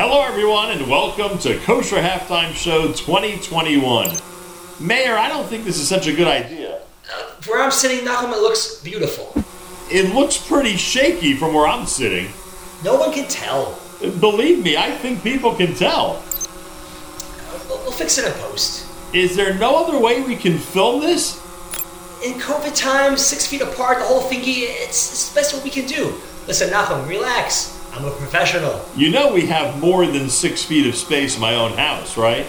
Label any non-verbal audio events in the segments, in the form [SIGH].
Hello, everyone, and welcome to Kosher Halftime Show 2021. Meir, I don't think this is such a good idea. Where I'm sitting, Nachum, it looks beautiful. It looks pretty shaky from where I'm sitting. No one can tell. Believe me, I think people can tell. We'll, we'll fix it in post. Is there no other way we can film this? In COVID times, six feet apart, the whole thingy, it's, it's the best what we can do. Listen, Nachum, relax. I'm a professional. You know we have more than six feet of space in my own house, right?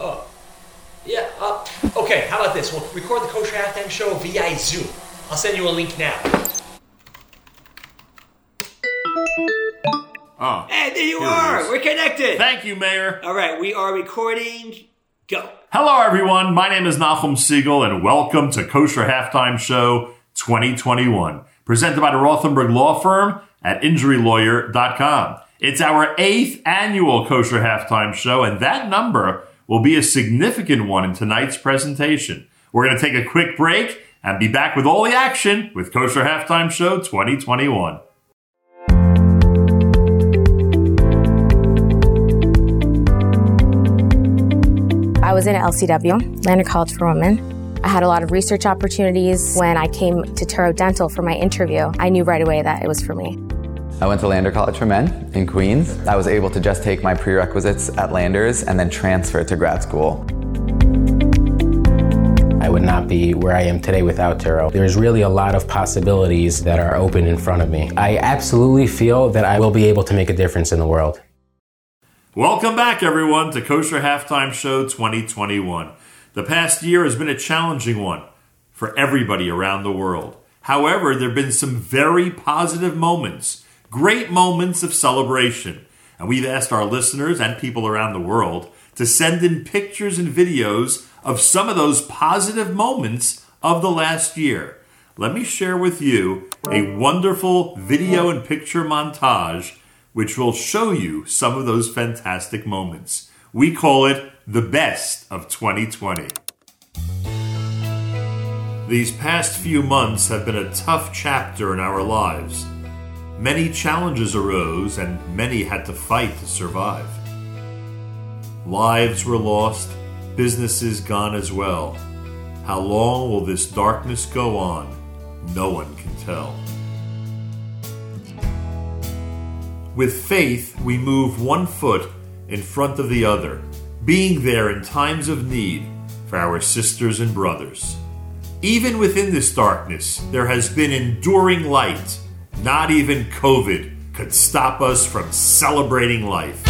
Oh. Yeah, uh, okay, how about this? We'll record the Kosher Halftime Show via Zoom. I'll send you a link now. Oh. Hey, there you are! We're connected! Thank you, Meir. All right, we are recording. Go. Hello, everyone. My name is Nachum Siegel, and welcome to Kosher Halftime Show 2021, presented by the Rothenberg Law Firm at InjuryLawyer.com. It's our eighth annual Kosher Halftime Show, and that number will be a significant one in tonight's presentation. We're going to take a quick break and be back with all the action with Kosher Halftime Show 2021. I was in LCW, Lander College for Women. I had a lot of research opportunities. When I came to Touro Dental for my interview, I knew right away that it was for me. I went to Lander College for Men in Queens. I was able to just take my prerequisites at Landers and then transfer to grad school. I would not be where I am today without Touro. There's really a lot of possibilities that are open in front of me. I absolutely feel that I will be able to make a difference in the world. Welcome back, everyone, to Kosher Halftime Show 2021. The past year has been a challenging one for everybody around the world. However, there have been some very positive moments, great moments of celebration. And we've asked our listeners and people around the world to send in pictures and videos of some of those positive moments of the last year. Let me share with you a wonderful video and picture montage which will show you some of those fantastic moments. We call it the best of 2020. These past few months have been a tough chapter in our lives. Many challenges arose and many had to fight to survive. Lives were lost, businesses gone as well. How long will this darkness go on? No one can tell. With faith, we move one foot in front of the other, being there in times of need for our sisters and brothers. Even within this darkness, there has been enduring light. Not even COVID could stop us from celebrating life.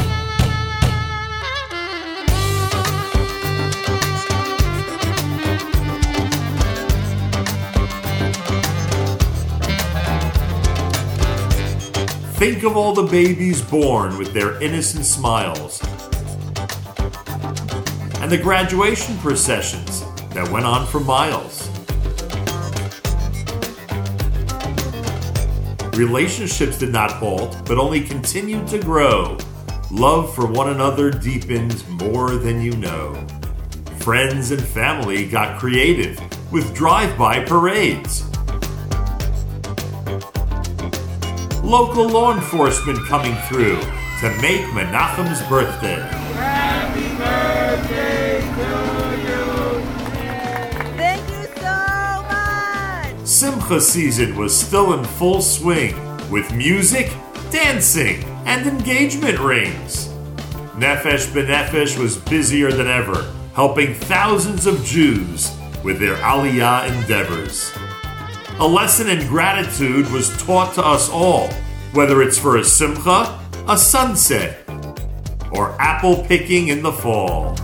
Think of all the babies born with their innocent smiles. And the graduation processions that went on for miles. Relationships did not halt, but only continued to grow. Love for one another deepened more than you know. Friends and family got creative with drive by parades. local law enforcement coming through to make Menachem's birthday. Thank Simcha season was still in full swing with music, dancing, and engagement rings. Nefesh B'Nefesh was busier than ever, helping thousands of Jews with their Aliyah endeavors. A lesson in gratitude was taught to us all, whether it's for a simcha, a sunset, or apple picking in the fall.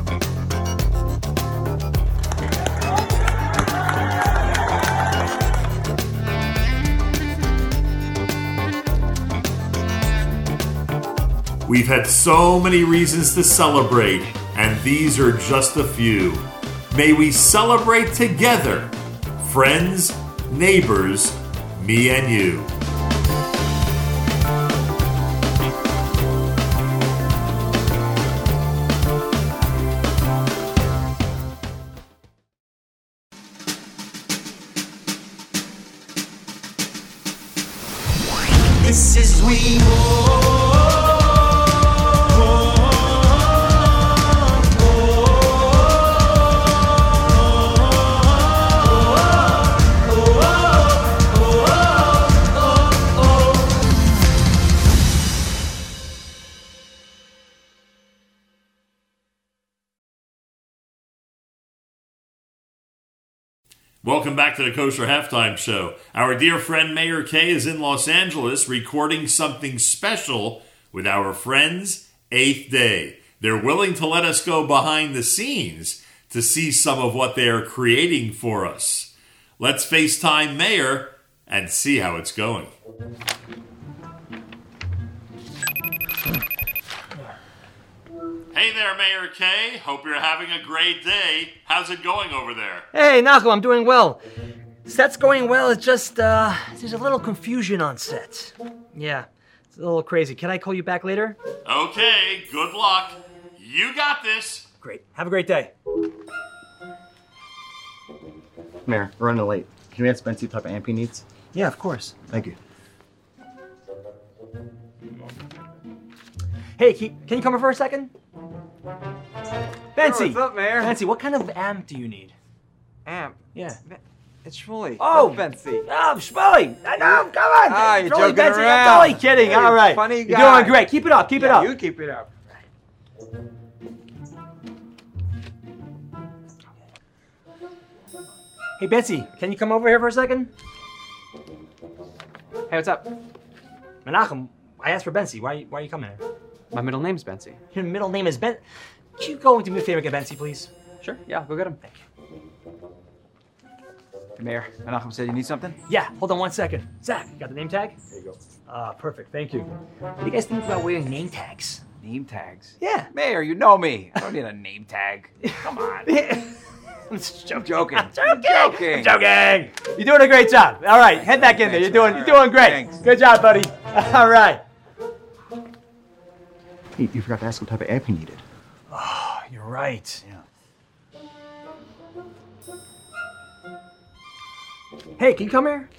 We've had so many reasons to celebrate, and these are just a few. May we celebrate together, friends, neighbors, me and you. Welcome back to the Kosher Halftime Show. Our dear friend Meir Kay is in Los Angeles recording something special with our friends Eighth Day. They're willing to let us go behind the scenes to see some of what they are creating for us. Let's FaceTime Meir and see how it's going. Hey there, Meir Kay. Hope you're having a great day. How's it going over there? Hey, Nachum, I'm doing well. Set's going well. It's just, uh, there's a little confusion on set. Yeah, it's a little crazy. Can I call you back later? Okay, good luck. You got this. Great. Have a great day. Meir, we're running late. Can we ask Bensy what type of amp he needs? Yeah, of course. Thank you. Hey, can can you come over for a second? Bensy! what's up, Meir? Bensy, what kind of amp do you need? Amp. Yeah. It's Shmuley. Oh! Fancy. Oh, Shmuley! I know, come on! Ah, you're Shmuley, joking around. I'm totally kidding. Hey, All right. funny guy. You're doing great. Keep it up, keep it up. You keep it up. Hey, Betsy, can you come over here for a second? Hey, what's up? Menachem, I asked for Bensy. Why, why are you coming here? My middle name's Bensy. Your middle name is Ben. Could you go and do me a favor, get Bensy, please? Sure, yeah, go get him. Thank you. Meir, Menachem said you need something? Yeah, hold on one second. Zach, you got the name tag? There you go. Ah, perfect. Thank you. What do you guys think about wearing name tags? Name tags. Yeah. Meir, you know me. I don't need a name tag. Come on. [LAUGHS] I'm just I'm joking. joking. I'm joking. joking. joking. You're doing a great job. All right, head back in there. You're doing, you're doing great. Thanks. Good job, buddy. All right. Hey, you forgot to ask what type of amp he needed. Oh, you're right. Yeah. Hey, can you come here?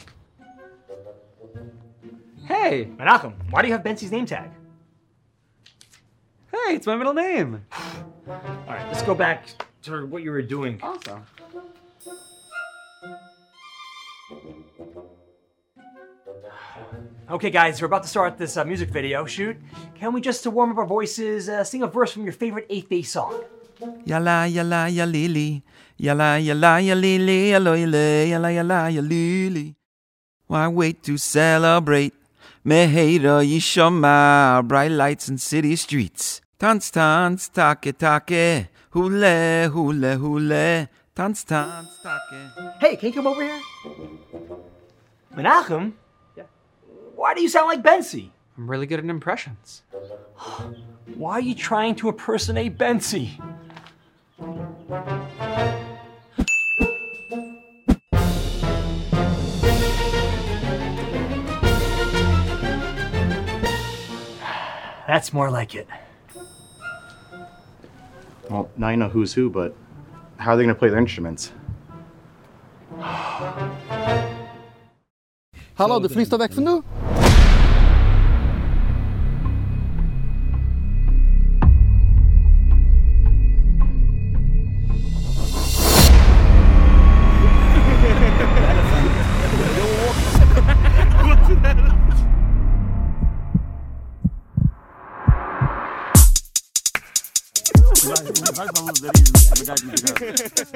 Hey, Menachem, why do you have Bensy's name tag? hey, it's my middle name. All right, let's go back to what you were doing. Awesome. Okay, guys, we're about to start this uh, music video shoot. Can we just, to warm up our voices, uh, sing a verse from your favorite Eighth Day song? Yalla yalla ya lili, yalla yalla ya lili, yalla yalla yalla yalla ya lili. Why wait to celebrate? Meheira yishama, bright lights in city streets. Tanz tanz take take, hule hule hule. Tanz tanz take. Hey, can you come over here? Menachem? Yeah. Why do you sound like Bensy? I'm really good at impressions. [GASPS] Why are you trying to impersonate Bensy? [SIGHS] That's more like it. Well, now you know who's who, but how are they going to play their instruments? Hallo, de vliegt er weg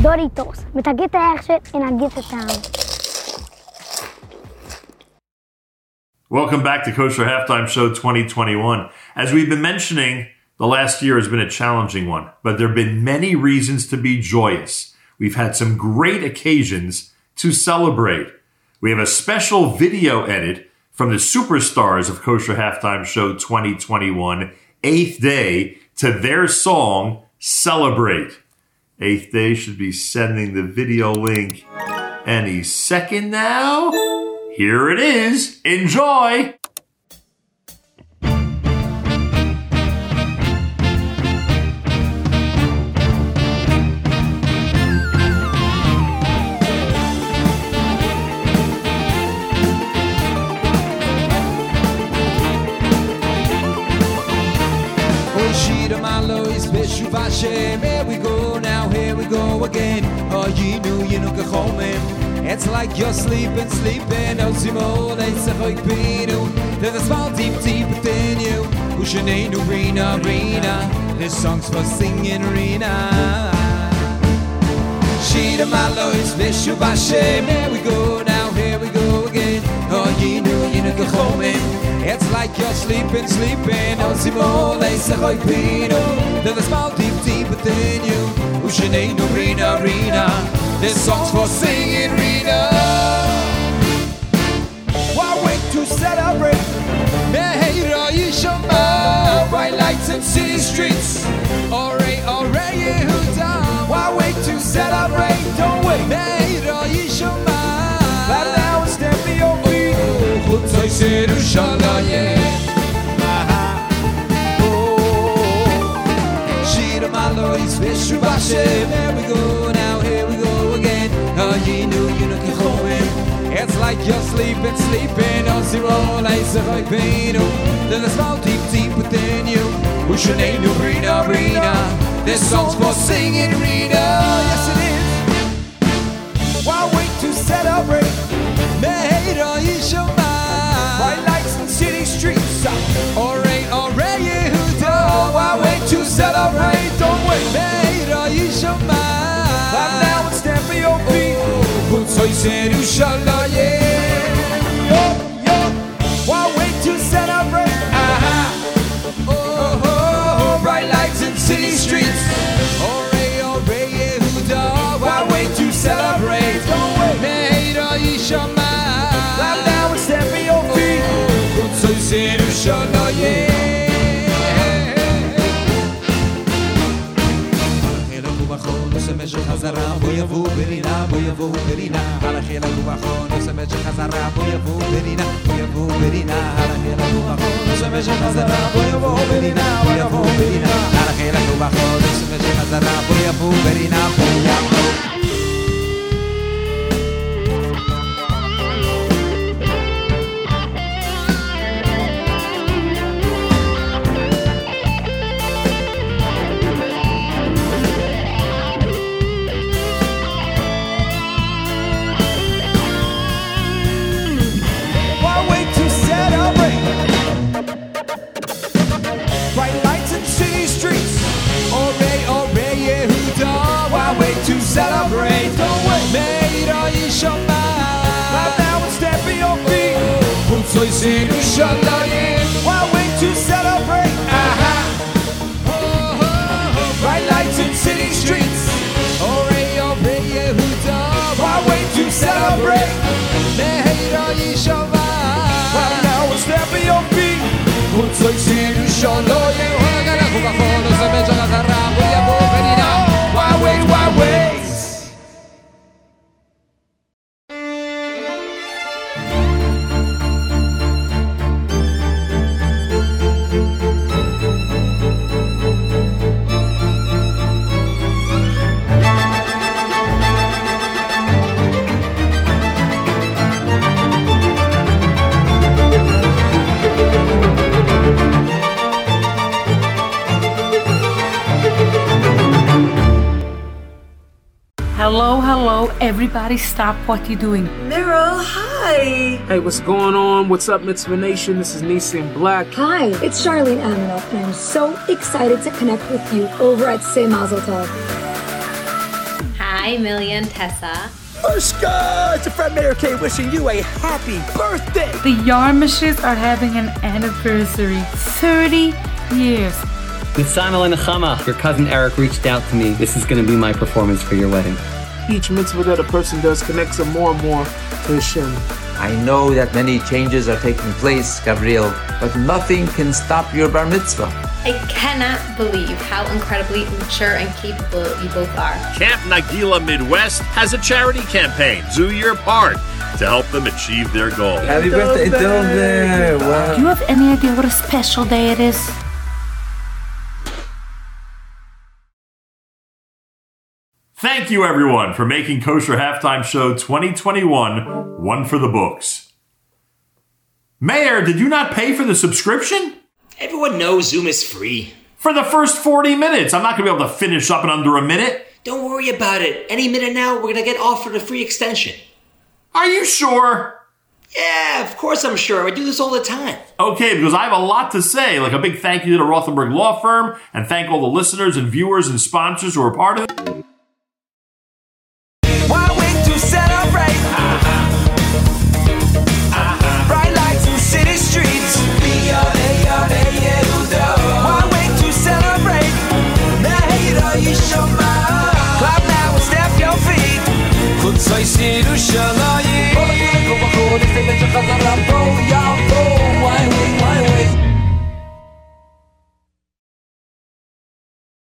Doritos. Welcome back to Kosher Halftime Show 2021. As we've been mentioning, the last year has been a challenging one, but there have been many reasons to be joyous. We've had some great occasions to celebrate. We have a special video edit from the superstars of Kosher Halftime Show 2021, Eighth Day, to their song Celebrate. Eighth Day should be sending the video link any second now. Here it is. Enjoy. Go again. Oh, you knew you know Kachomim. It's like you're sleeping, sleeping. Oh, Simo, they say, like Pinu. There's a small, deep, deep within you. Ushanenu, Rena, Rena. This song's for singing, Rena. Shira Malois, Beshu Vashem, here we go now, here we go again. Oh, you knew you know Kachomim. It's like you're sleeping, sleeping. Oh, Simo, they say, like Pinu. There's a small, deep, deep within you. Rena. This song's for singing, Rena. Why wait to celebrate? Meheira lights and city streets. Vishu Bashem. Here we go now, here we go again. Oh, you knew, you know, Kechomim. It's like you're sleeping, sleeping. Oh, zero, lace of like pain. There's a small, deep, deep within you. Who's your name? Ushanenu, Rena, Rena. This song's for singing, Rena. Yes, it is. Why wait to celebrate? Meheira Yishama. Bright lights and city streets. Ore, ore, Yehuda. Why wait to celebrate? Don't wait. Meheira Yishama. Clap now and stand for your feet. Chutzai Yerushalayim. Yo, yo. Why wait to celebrate? Aha. Oh, oh, oh. Bright lights and city streets. חזרה בו יבוא ברינה בו יבוא ברינה על החיל הרוחון שמש חזרה בו יבוא ברינה בו יבוא ברינה על החיל הרוחון שמש חזרה בו יבוא ברינה בו יבוא ברינה על החיל הרוחון שמש חזרה בו יבוא ברינה בו יבוא Why wait to celebrate? Aha. Oh, oh. Bright lights and city streets. Ore, ore, Yehuda. Why wait to celebrate? Now and step in your feet. Hello, hello, everybody stop what you're doing. Meryl, hi. Hey, what's going on? What's up, Mitzvah Nation? This is Nissim Black. Hi, it's Charlene Aminoff, and I'm so excited to connect with you over at Say Mazel Tov. Hi, Million Tessa. Ushka! It's your friend Meir Kay wishing you a happy birthday! The Yarmishes are having an anniversary 30 years. With Simon and Nechama, your cousin Eric reached out to me. This is going to be my performance for your wedding. each mitzvah that a person does connects them more and more to Hashem. I know that many changes are taking place, Gabriel, but nothing can stop your bar mitzvah. I cannot believe how incredibly mature and capable you both are. Camp Nagila Midwest has a charity campaign. Do your part to help them achieve their goal. Happy birthday, Dover! Wow. Do you have any idea what a special day it is? Thank you, everyone, for making Kosher Halftime Show 2021 one for the books. Meir, did you not pay for the subscription? Everyone knows Zoom is free. For the first 40 minutes. I'm not going to be able to finish up in under a minute. Don't worry about it. Any minute now, we're going to get offered a free extension. Are you sure? Yeah, of course I'm sure. I do this all the time. Okay, because I have a lot to say, like a big thank you to the Rothenberg Law Firm, and thank all the listeners and viewers and sponsors who are part of it.